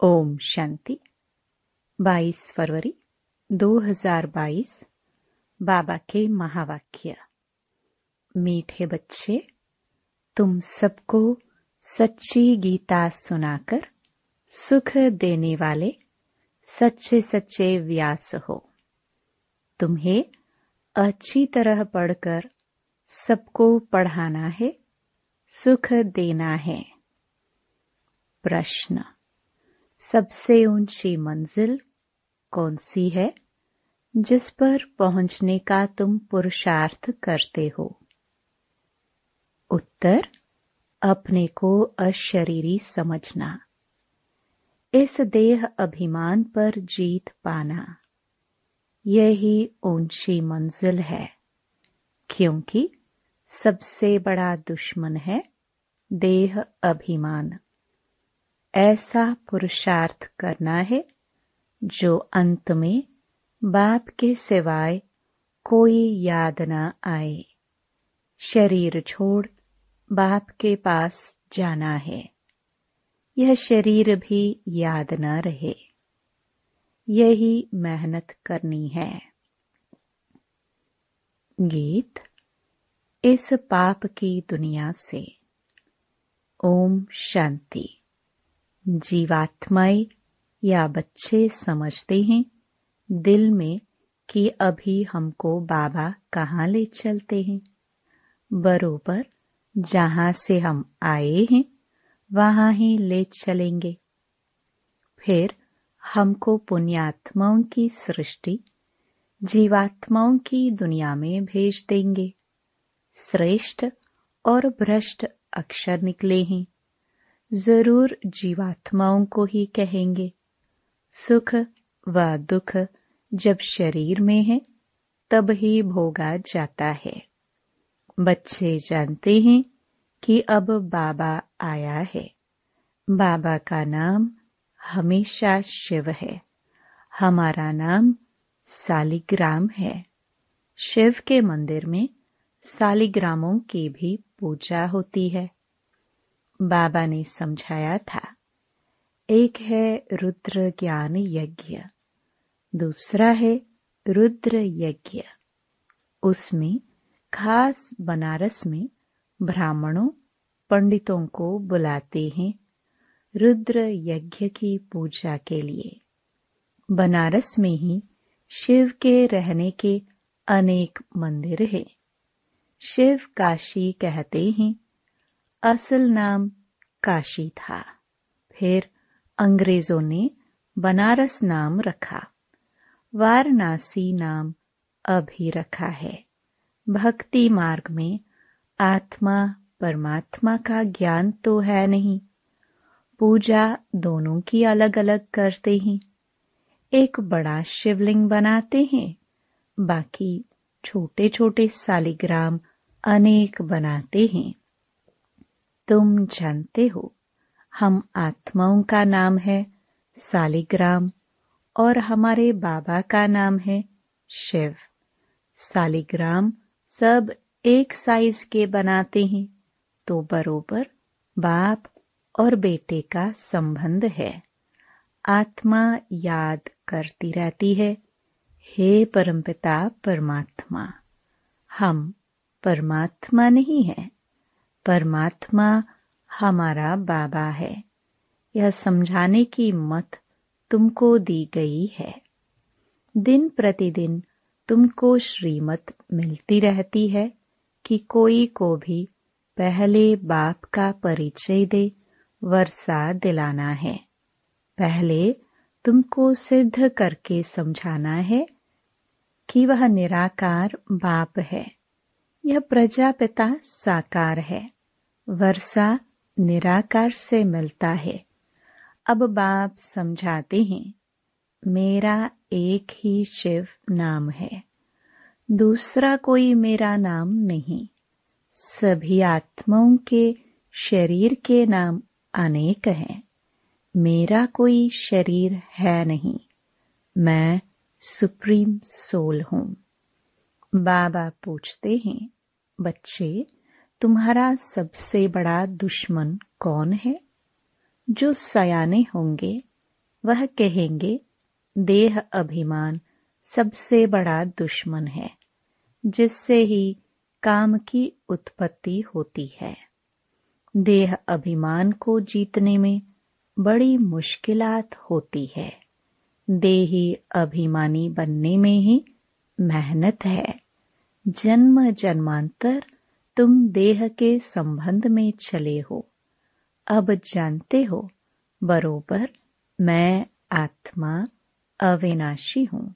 ओम शांति। 22 फरवरी 2022 बाबा के महावाक्य। मीठे बच्चे, तुम सबको सच्ची गीता सुनाकर सुख देने वाले सच्चे सच्चे व्यास हो। तुम्हें अच्छी तरह पढ़कर सबको पढ़ाना है, सुख देना है। प्रश्न सबसे ऊँची मंजिल कौन सी है, जिस पर पहुँचने का तुम पुरुषार्थ करते हो? उत्तर, अपने को अशरीरी समझना। इस देह अभिमान पर जीत पाना। यही ऊँची मंजिल है, क्योंकि सबसे बड़ा दुश्मन है देह अभिमान। ऐसा पुरुषार्थ करना है, जो अंत में बाप के सिवाय कोई याद न आए। शरीर छोड़ बाप के पास जाना है। यह शरीर भी याद न रहे। यही मेहनत करनी है। गीत, इस पाप की दुनिया से। ओम शांति। जीवात्माएँ या बच्चे समझते हैं, दिल में कि अभी हमको बाबा कहाँ ले चलते हैं। बरोबर, जहाँ से हम आए हैं, वहाँ ही ले चलेंगे। फिर हमको पुण्यात्माओं की सृष्टि, जीवात्माओं की दुनिया में भेज देंगे। श्रेष्ठ और भ्रष्ट अक्षर निकले हैं। ज़रूर जीवात्माओं को ही कहेंगे। सुख व दुख जब शरीर में है, तब ही भोगा जाता है। बच्चे जानते हैं कि अब बाबा आया है। बाबा का नाम हमेशा शिव है। हमारा नाम सालिग्राम है। शिव के मंदिर में सालिग्रामों की भी पूजा होती है। बाबा ने समझाया था। एक है रुद्र ज्ञान यज्ञ दूसरा है रुद्र यज्ञ उसमें खास बनारस में ब्राह्मणों, पंडितों को बुलाते हैं रुद्र यज्ञ की पूजा के लिए। बनारस में ही शिव के रहने के अनेक मंदिर हैं। शिव काशी कहते हैं असल नाम काशी था। फिर अंग्रेज़ों ने बनारस नाम रखा। वाराणसी नाम अभी रखा है। भक्ति मार्ग में आत्मा परमात्मा का ज्ञान तो है नहीं। पूजा दोनों की अलग अलग करते हैं। एक बड़ा शिवलिंग बनाते हैं, बाकी छोटे छोटे सालिग्राम अनेक बनाते हैं। तुम जानते हो, हम आत्माओं का नाम है सालिग्राम और हमारे बाबा का नाम है शिव। सालिग्राम सब एक साइज़ के बनाते हैं तो बरोबर बाप और बेटे का संबंध है। आत्मा याद करती रहती है, हे परमपिता परमात्मा, हम परमात्मा नहीं है। परमात्मा हमारा बाबा है। यह समझाने की मत तुमको दी गई है। दिन प्रतिदिन तुमको श्रीमत मिलती रहती है कि कोई को भी पहले बाप का परिचय दे वर्षा दिलाना है। पहले तुमको सिद्ध करके समझाना है कि वह निराकार बाप है। यह प्रजापिता साकार है। वर्षा निराकार से मिलता है। अब बाप समझाते हैं, मेरा एक ही शिव नाम है। दूसरा कोई मेरा नाम नहीं। सभी आत्माओं के शरीर के नाम अनेक हैं। मेरा कोई शरीर है नहीं। मैं सुप्रीम सोल हूँ। बाबा पूछते हैं, बच्चे तुम्हारा सबसे बड़ा दुश्मन कौन है? जो सयाने होंगे, वह कहेंगे, देह अभिमान सबसे बड़ा दुश्मन है, जिससे ही काम की उत्पत्ति होती है। देह अभिमान को जीतने में बड़ी मुश्किलात होती है। देही अभिमानी बनने में ही मेहनत है। जन्म जन्मांतर तुम देह के संबंध में चले हो। अब जानते हो, बरोबर मैं आत्मा अविनाशी हूँ,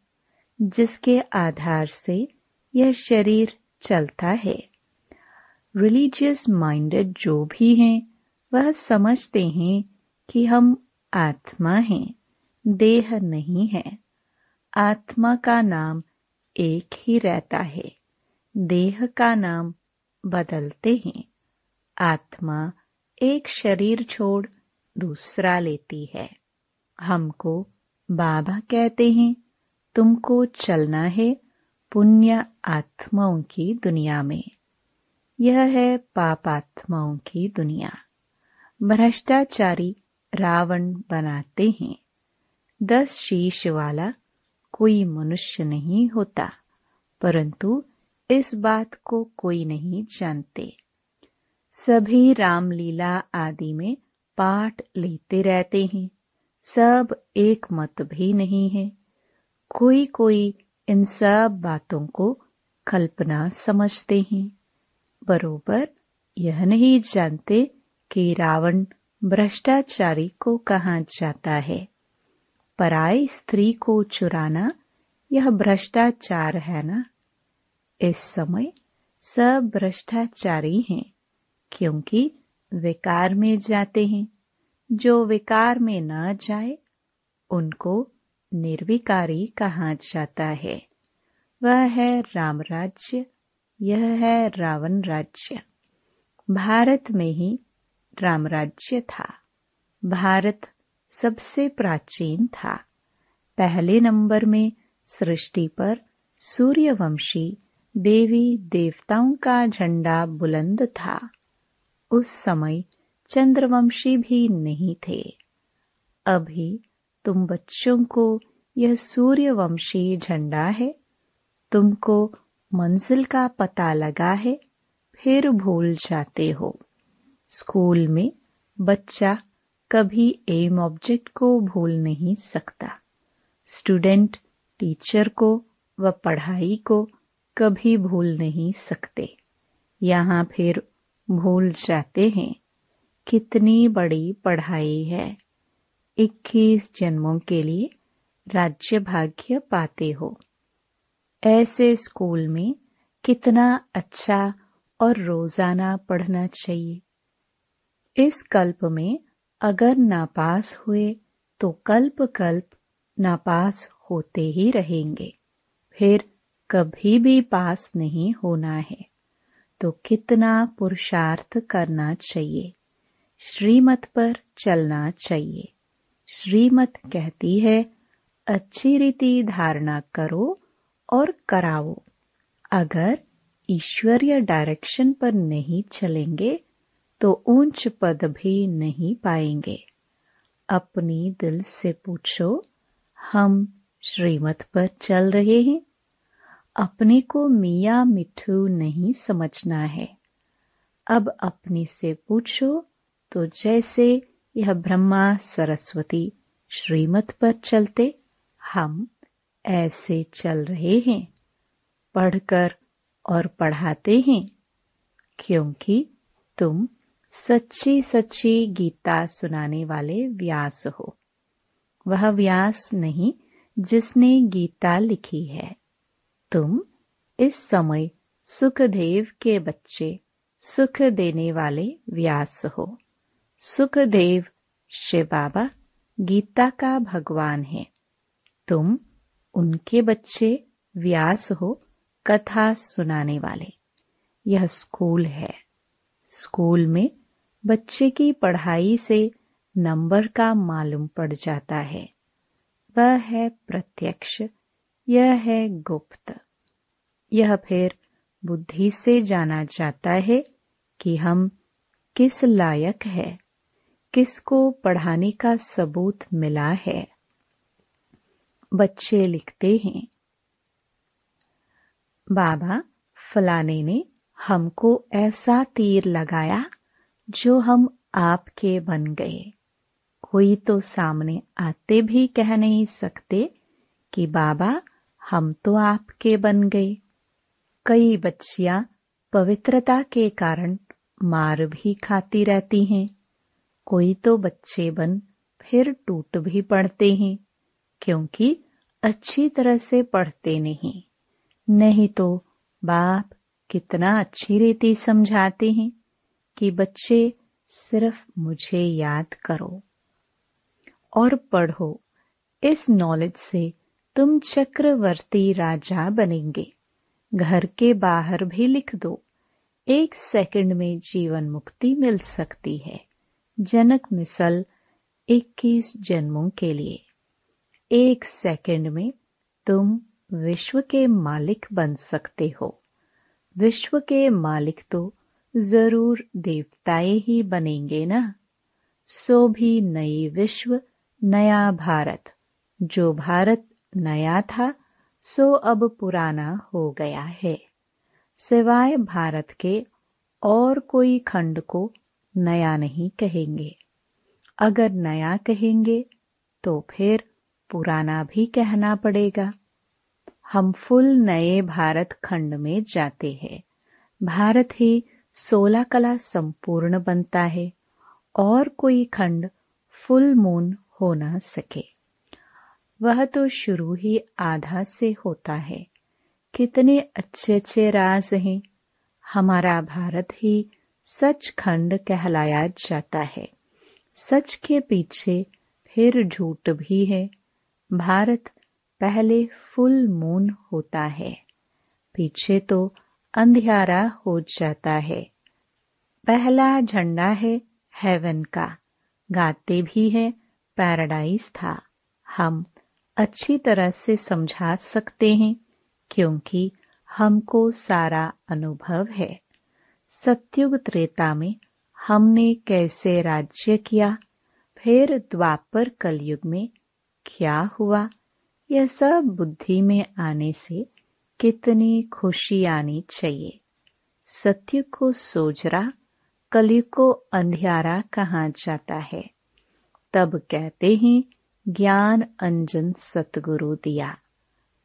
जिसके आधार से यह शरीर चलता है। रिलीजियस माइंडेड जो भी हैं, वह समझते हैं कि हम आत्मा हैं, देह नहीं है। आत्मा का नाम एक ही रहता है, देह का नाम बदलते हैं। आत्मा एक शरीर छोड़ दूसरा लेती है। हमको बाबा कहते हैं, तुमको चलना है पुण्य आत्माओं की दुनिया में। यह है पाप आत्माओं की दुनिया। भ्रष्टाचारी रावण बनाते हैं। दस शीश वाला कोई मनुष्य नहीं होता, परंतु इस बात को कोई नहीं जानते। सभी रामलीला आदि में पाठ लेते रहते हैं। सब एक मत भी नहीं है। कोई कोई इन सब बातों को कल्पना समझते हैं। बरोबर यह नहीं जानते कि रावण भ्रष्टाचारी को कहा जाता है। पराई स्त्री को चुराना यह भ्रष्टाचार है ना? इस समय सब भ्रष्टाचारी हैं, क्योंकि विकार में जाते हैं। जो विकार में न जाए, उनको निर्विकारी कहा जाता है। वह है राम राज्य, यह है रावण राज्य। भारत में ही राम राज्य था। भारत सबसे प्राचीन था। पहले नंबर में सृष्टि पर सूर्यवंशी देवी देवताओं का झंडा बुलंद था। उस समय चंद्रवंशी भी नहीं थे। अभी तुम बच्चों को यह सूर्यवंशी झंडा है। तुमको मंजिल का पता लगा है, फिर भूल जाते हो। स्कूल में बच्चा कभी एम ऑब्जेक्ट को भूल नहीं सकता। स्टूडेंट टीचर को व पढ़ाई को कभी भूल नहीं सकते। यहाँ फिर भूल जाते हैं, कितनी बड़ी पढ़ाई है। इक्कीस जन्मों के लिए राज्य भाग्य पाते हो। ऐसे स्कूल में कितना अच्छा और रोज़ाना पढ़ना चाहिए। इस कल्प में अगर नापास हुए तो कल्प कल्प नापास होते ही रहेंगे। फिर कभी भी पास नहीं होना है। तो कितना पुरुषार्थ करना चाहिए। श्रीमत पर चलना चाहिए। श्रीमत कहती है, अच्छी रीति धारणा करो और कराओ। अगर ईश्वरीय डायरेक्शन पर नहीं चलेंगे तो ऊंच पद भी नहीं पाएँगे। अपनी दिल से पूछो, हम श्रीमत पर चल रहे हैं? अपने को मिया मिठू नहीं समझना है। अब अपने से पूछो तो जैसे यह ब्रह्मा सरस्वती श्रीमत पर चलते, हम ऐसे चल रहे हैं, पढ़कर और पढ़ाते हैं, क्योंकि तुम सच्ची सच्ची गीता सुनाने वाले व्यास हो। वह व्यास नहीं जिसने गीता लिखी है। तुम इस समय सुखदेव के बच्चे, सुख देने वाले व्यास हो। सुखदेव, शिव बाबा, गीता का भगवान है। तुम उनके बच्चे, व्यास हो, कथा सुनाने वाले। यह स्कूल है। स्कूल में बच्चे की पढ़ाई से नंबर का मालूम पड़ जाता है। वह है प्रत्यक्ष, यह है गुप्त। यह फिर बुद्धि से जाना जाता है कि हम किस लायक है, किसको पढ़ाने का सबूत मिला है। बच्चे लिखते हैं, बाबा, फलाने ने हमको ऐसा तीर लगाया जो हम आपके बन गए। कोई तो सामने आते भी कह नहीं सकते कि बाबा, हम तो आपके बन गए। कई बच्चियाँ पवित्रता के कारण मार भी खाती रहती हैं। कोई तो बच्चे बन फिर टूट भी पड़ते हैं, क्योंकि अच्छी तरह से पढ़ते नहीं। नहीं तो बाप कितना अच्छी रीति समझाते हैं कि बच्चे सिर्फ़ मुझे याद करो और पढ़ो। इस नॉलेज से तुम चक्रवर्ती राजा बनेंगे। घर के बाहर भी लिख दो। एक सेकंड में जीवन मुक्ति मिल सकती है। जनक मिसल 21 जन्मों के लिए। एक सेकंड में तुम विश्व के मालिक बन सकते हो। विश्व के मालिक तो ज़रूर देवताएँ ही बनेंगे ना? सो भी नई विश्व, नया भारत। जो भारत नया था सो अब पुराना हो गया है। सिवाय भारत के और कोई खंड को नया नहीं कहेंगे। अगर नया कहेंगे तो फिर पुराना भी कहना पड़ेगा। हम फुल नए भारत खंड में जाते हैं। भारत ही सोलह कला संपूर्ण बनता है, और कोई खंड फुल मून हो ना सके। वह तो शुरू ही आधा से होता है। कितने अच्छे अच्छे राज हैं। हमारा भारत ही सच खंड कहलाया जाता है। सच के पीछे फिर झूठ भी है। भारत पहले फुल मून होता है। पीछे तो अंधियारा हो जाता है। पहला झंडा है हेवन का। गाते भी है पैराडाइज था। हम अच्छी तरह से समझा सकते हैं, क्योंकि हमको सारा अनुभव है। सत्युग त्रेता में हमने कैसे राज्य किया? फिर द्वापर कलयुग में क्या हुआ? यह सब बुद्धि में आने से कितनी खुशी आनी चाहिए? सत्य को सोजरा, कलयुग को अंधियारा कहा जाता है। तब कहते हैं ज्ञान अंजन सतगुरु दिया।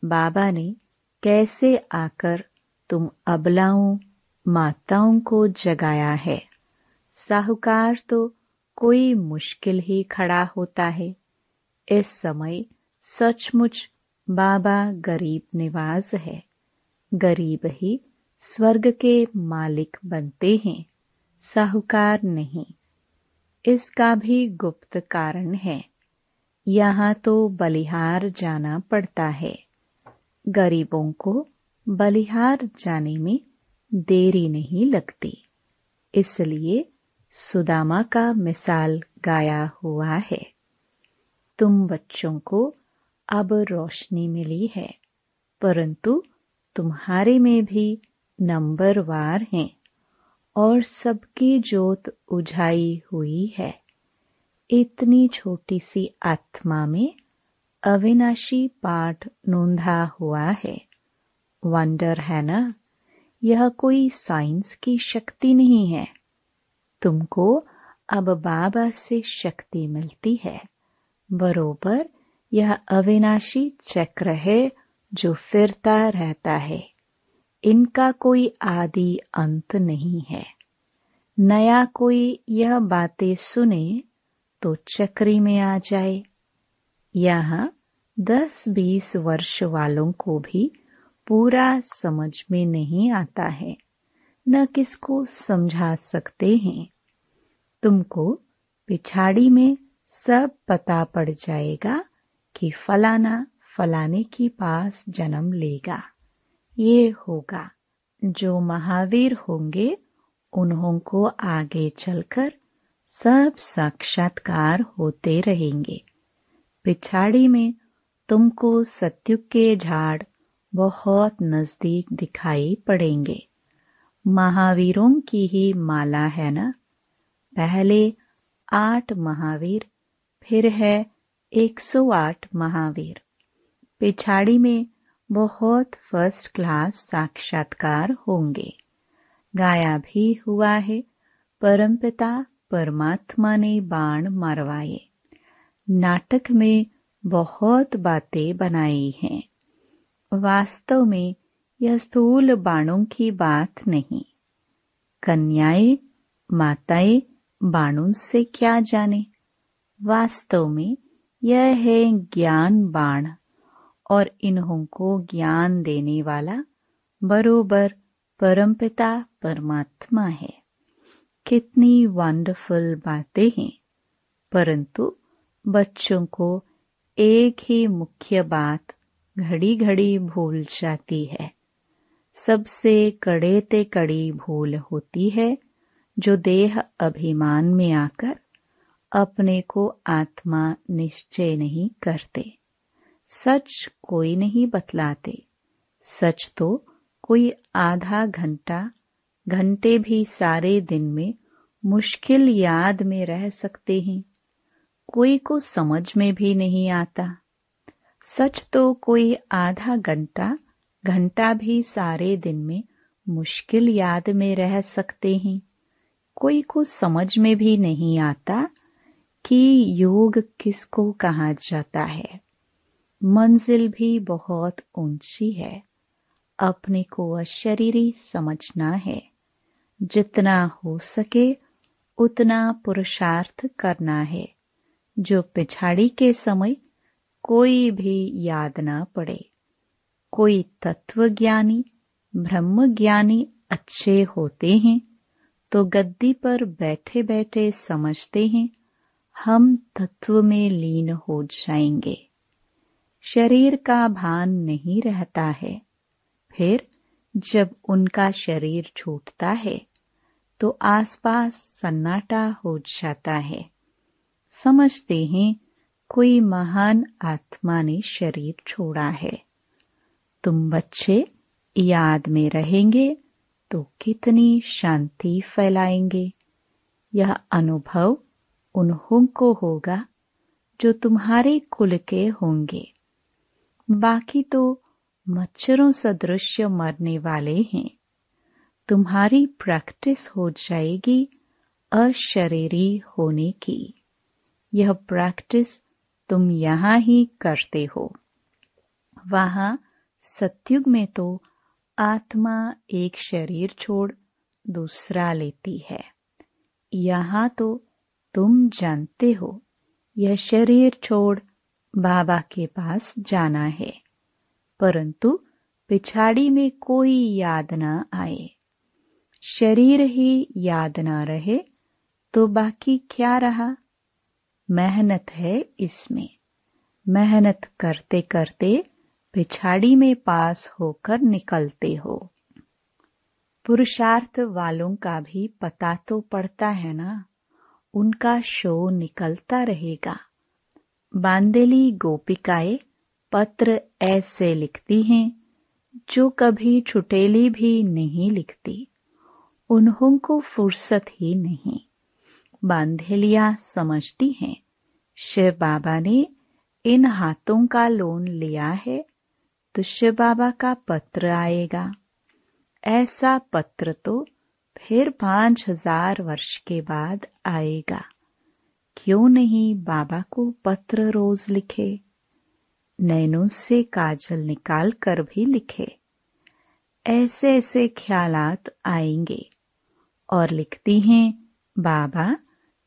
बाबा ने, कैसे आकर तुम अबलाओं माताओं को जगाया है? साहूकार तो कोई मुश्किल ही खड़ा होता है। इस समय सचमुच बाबा गरीब निवास है। गरीब ही स्वर्ग के मालिक बनते हैं। साहूकार नहीं, इसका भी गुप्त कारण है। यहाँ तो बलिहार जाना पड़ता है। गरीबों को बलिहार जाने में देरी नहीं लगती। इसलिए सुदामा का मिसाल गाया हुआ है। तुम बच्चों को अब रोशनी मिली है, परंतु तुम्हारे में भी नंबरवार हैं और सबकी जोत उझाई हुई है। इतनी छोटी सी आत्मा में अविनाशी पाठ नोंधा हुआ है। वंडर है ना? यह कोई साइंस की शक्ति नहीं है। तुमको अब बाबा से शक्ति मिलती है। बरोबर, यह अविनाशी चक्र है जो फिरता रहता है। इनका कोई आदि अंत नहीं है। नया कोई यह बातें सुने तो चक्री में आ जाए। यहाँ दस बीस वर्ष वालों को भी पूरा समझ में नहीं आता है। न किसको समझा सकते हैं। तुमको पिछाड़ी में सब पता पड़ जाएगा कि फलाना फलाने के पास जन्म लेगा। ये होगा। जो महावीर होंगे, उन्हों को आगे चलकर सब साक्षात्कार होते रहेंगे। पिछाड़ी में तुमको सत्युग के झाड़ बहुत नज़दीक दिखाई पड़ेंगे। महावीरों की ही माला है ना? पहले आठ महावीर, फिर है 108 महावीर। पिछाड़ी में बहुत फ़र्स्ट क्लास साक्षात्कार होंगे। गाया भी हुआ है, परमपिता परमात्मा ने बाण मरवाए। नाटक में बहुत बातें बनाई हैं। वास्तव में यह स्थूल बाणों की बात नहीं। कन्याएँ, माताएँ बाणों से क्या जाने? वास्तव में यह है ज्ञान बाण, और इन्हों को ज्ञान देने वाला बरोबर परमपिता परमात्मा है। कितनी वंडरफुल बातें हैं। परंतु बच्चों को एक ही मुख्य बात घड़ी घड़ी भूल जाती है। सबसे कड़े ते कड़ी भूल होती है, जो देह अभिमान में आकर अपने को आत्मा निश्चय नहीं करते। सच कोई नहीं बतलाते। सच तो कोई आधा घंटा घंटे भी सारे दिन में मुश्किल याद में रह सकते हैं। कोई को समझ में भी नहीं आता। सच तो कोई आधा घंटा घंटा भी सारे दिन में मुश्किल याद में रह सकते हैं। कोई को समझ में भी नहीं आता कि योग किसको कहा जाता है। मंजिल भी बहुत ऊँची है। अपने को अशरीरी समझना है। जितना हो सके उतना पुरुषार्थ करना है। जो पिछाड़ी के समय कोई भी याद ना पड़े। कोई तत्व ज्ञानी ब्रह्म ज्ञानी अच्छे होते हैं तो गद्दी पर बैठे बैठे समझते हैं, हम तत्व में लीन हो जाएँगे। शरीर का भान नहीं रहता है। फिर जब उनका शरीर छूटता है तो आसपास सन्नाटा हो जाता है। समझते हैं, कोई महान आत्मा ने शरीर छोड़ा है। तुम बच्चे, याद में रहेंगे तो कितनी शांति फैलाएँगे। यह अनुभव उन्हों को होगा, जो तुम्हारे कुल के होंगे। बाकी तो मच्छरों सदृश मरने वाले हैं। तुम्हारी प्रैक्टिस हो जाएगी अशरीरी होने की। यह प्रैक्टिस तुम यहाँ ही करते हो। वहाँ सत्युग में तो आत्मा एक शरीर छोड़ दूसरा लेती है। यहाँ तो तुम जानते हो, यह शरीर छोड़ बाबा के पास जाना है। परंतु पिछाड़ी में कोई याद न आए। शरीर ही याद न रहे तो बाकी क्या रहा? मेहनत है इसमें। मेहनत करते करते पिछाड़ी में पास होकर निकलते हो। पुरुषार्थ वालों का भी पता तो पड़ता है ना? उनका शो निकलता रहेगा। बांदेली गोपिकाएँ पत्र ऐसे लिखती हैं, जो कभी छुटेली भी नहीं लिखती। उन्हों को फुर्सत ही नहीं। बांधेलिया समझती हैं, शिव बाबा ने इन हाथों का लोन लिया है तो शिव बाबा का पत्र आएगा। ऐसा पत्र तो फिर पाँच हज़ार वर्ष के बाद आएगा। क्यों नहीं बाबा को पत्र रोज लिखे? नैनों से काजल निकाल कर भी लिखे। ऐसे ऐसे ख्यालात आएँगे। और लिखती हैं, बाबा,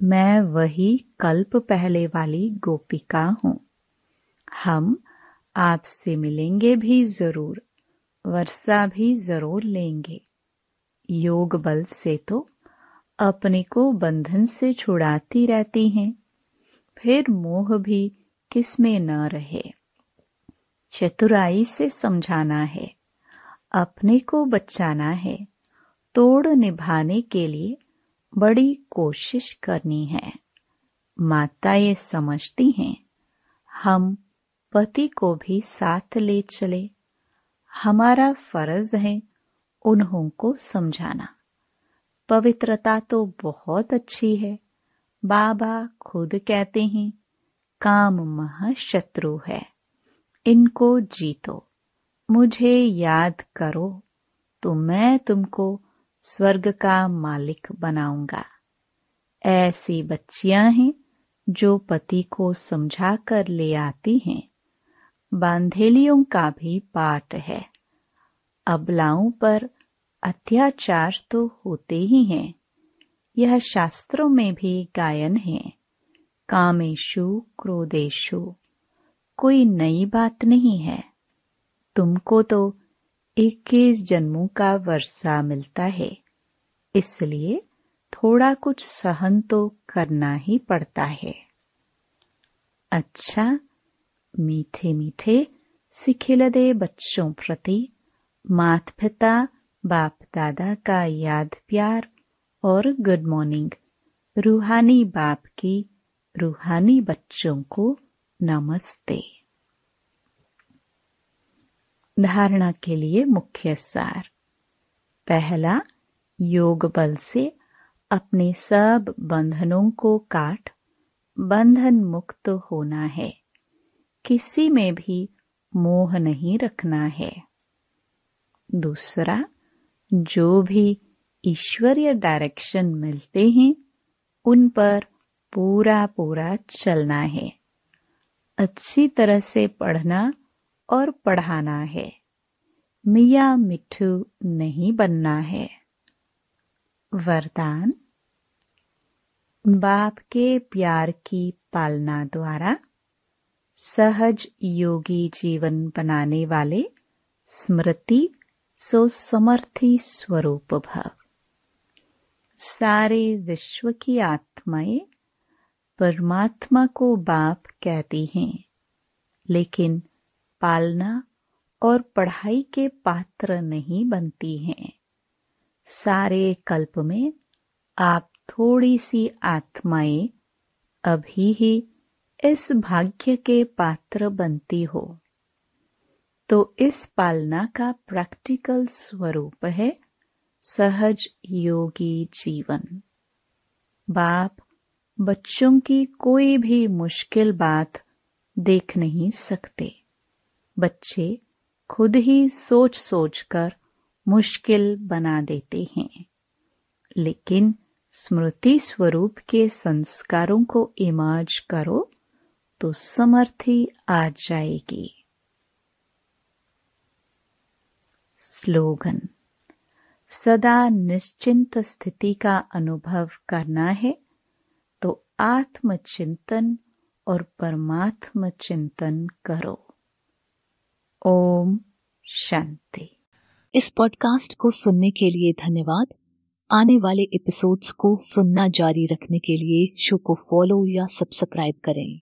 मैं वही कल्प पहले वाली गोपिका हूँ। हम आपसे मिलेंगे भी ज़रूर, वर्षा भी ज़रूर लेंगे। योग बल से तो अपने को बंधन से छुड़ाती रहती हैं। फिर मोह भी किसमें न रहे। चतुराई से समझाना है। अपने को बचाना है। तोड़ निभाने के लिए बड़ी कोशिश करनी है। माता ये समझती हैं, हम पति को भी साथ ले चले। हमारा फ़र्ज़ है उन्हों को समझाना। पवित्रता तो बहुत अच्छी है। बाबा खुद कहते हैं, काम महाशत्रु है। इनको जीतो। मुझे याद करो तो मैं तुमको स्वर्ग का मालिक बनाऊँगा। ऐसी बच्चियाँ हैं जो पति को समझा कर ले आती हैं। बांधेलियों का भी पाठ है। अबलाओं पर अत्याचार तो होते ही हैं। यह शास्त्रों में भी गायन है। कामेशु क्रोधेशु कोई नई बात नहीं है। तुमको तो इक्कीस जन्मों का वर्षा मिलता है। इसलिए थोड़ा कुछ सहन तो करना ही पड़ता है। अच्छा मीठे मीठे सिखिलदे बच्चों प्रति मात पिता बाप दादा का याद प्यार और गुड मॉर्निंग रूहानी बाप की रूहानी बच्चों को नमस्ते। धारणा के लिए मुख्य सार। पहला, योग बल से अपने सब बंधनों को काट, बंधन मुक्त होना है। किसी में भी मोह नहीं रखना है। दूसरा, जो भी ईश्वरीय डायरेक्शन मिलते हैं, उन पर पूरा पूरा चलना है। अच्छी तरह से पढ़ना और पढ़ाना है। मिया मिठू नहीं बनना है। वरदान, बाप के प्यार की पालना द्वारा सहज योगी जीवन बनाने वाले स्मृति सो समर्थी स्वरूप भव। सारे विश्व की आत्माएँ परमात्मा को बाप कहती हैं। लेकिन पालना और पढ़ाई के पात्र नहीं बनती हैं। सारे कल्प में आप थोड़ी सी आत्माएँ अभी ही इस भाग्य के पात्र बनती हो। तो इस पालना का प्रैक्टिकल स्वरूप है सहज योगी जीवन। बाप बच्चों की कोई भी मुश्किल बात देख नहीं सकते। बच्चे खुद ही सोच सोच कर मुश्किल बना देते हैं। लेकिन स्मृति स्वरूप के संस्कारों को इमाज करो तो समर्थी आ जाएगी। स्लोगन। सदा निश्चिंत स्थिति का अनुभव करना है तो आत्मचिंतन और परमात्म चिंतन करो। ओम शांति। इस पॉडकास्ट को सुनने के लिए धन्यवाद। आने वाले एपिसोड्स को सुनना जारी रखने के लिए शो को फॉलो या सब्सक्राइब करें।